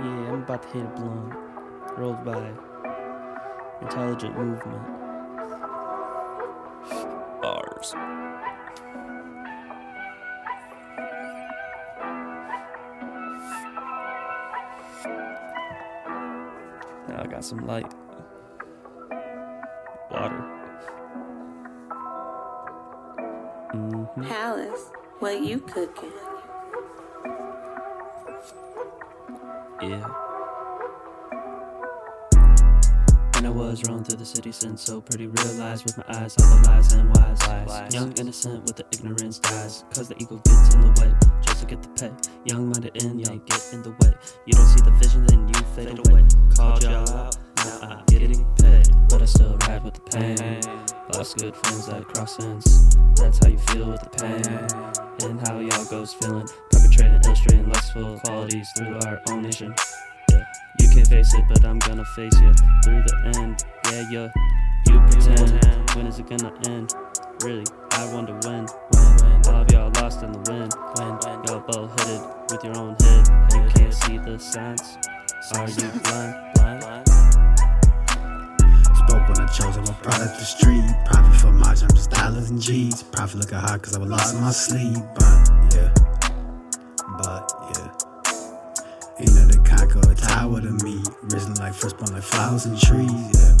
Yeah, I'm about to hit a blunt. Rolled by Intelligent Movement. Bars. Now I got some light. Water. Mm-hmm. Palace, what you cooking? Yeah. When I was rolling through the city, sin so pretty, realized with my eyes all the lies and wise lies. Young innocent with the ignorance dies, cause the ego gets in the way, just to get the pay. Young minded and they get in the way. You don't see the vision, then you fade away. Called y'all out, now I'm getting paid, but I still ride with the pain. Lost good friends like crossings, that's how you feel with the pain. And how y'all goes feeling, illustrating lustful qualities through our own nation. Yeah, you can't face it, but I'm gonna face you through the end. Yeah, yeah. You pretend, when is it gonna end? Really, I wonder when. When all of y'all lost in the wind. When y'all both headed with your own head. You can't see the signs. Are you blind? Blind? Spoke when I chose, I'm a product of the street. Profit for my I'm just dollars and G's. Profit looking hot cause I was lost in my sleep. But yeah, but yeah. Ain't nothing conquer a tower to me. Risen like first born like flowers and trees. Yeah,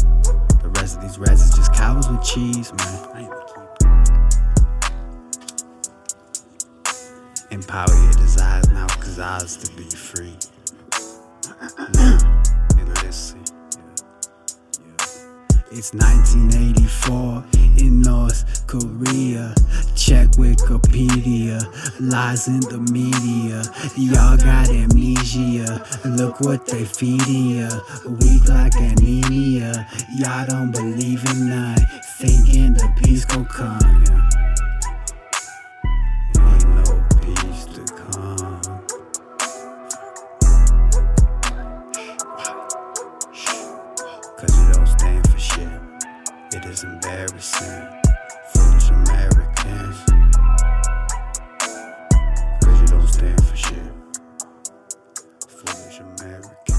the rest of these rats is just cows with cheese, man. Empower your desires now, cause ours to be free. It's 1984 in North Korea. Check Wikipedia, lies in the media. Y'all got amnesia. Look what they feeding ya. Weak like anemia. Y'all don't believe in none. Thinking the peace gon' come. It is embarrassing. Foolish Americans. Cause you don't stand for shit. Foolish Americans.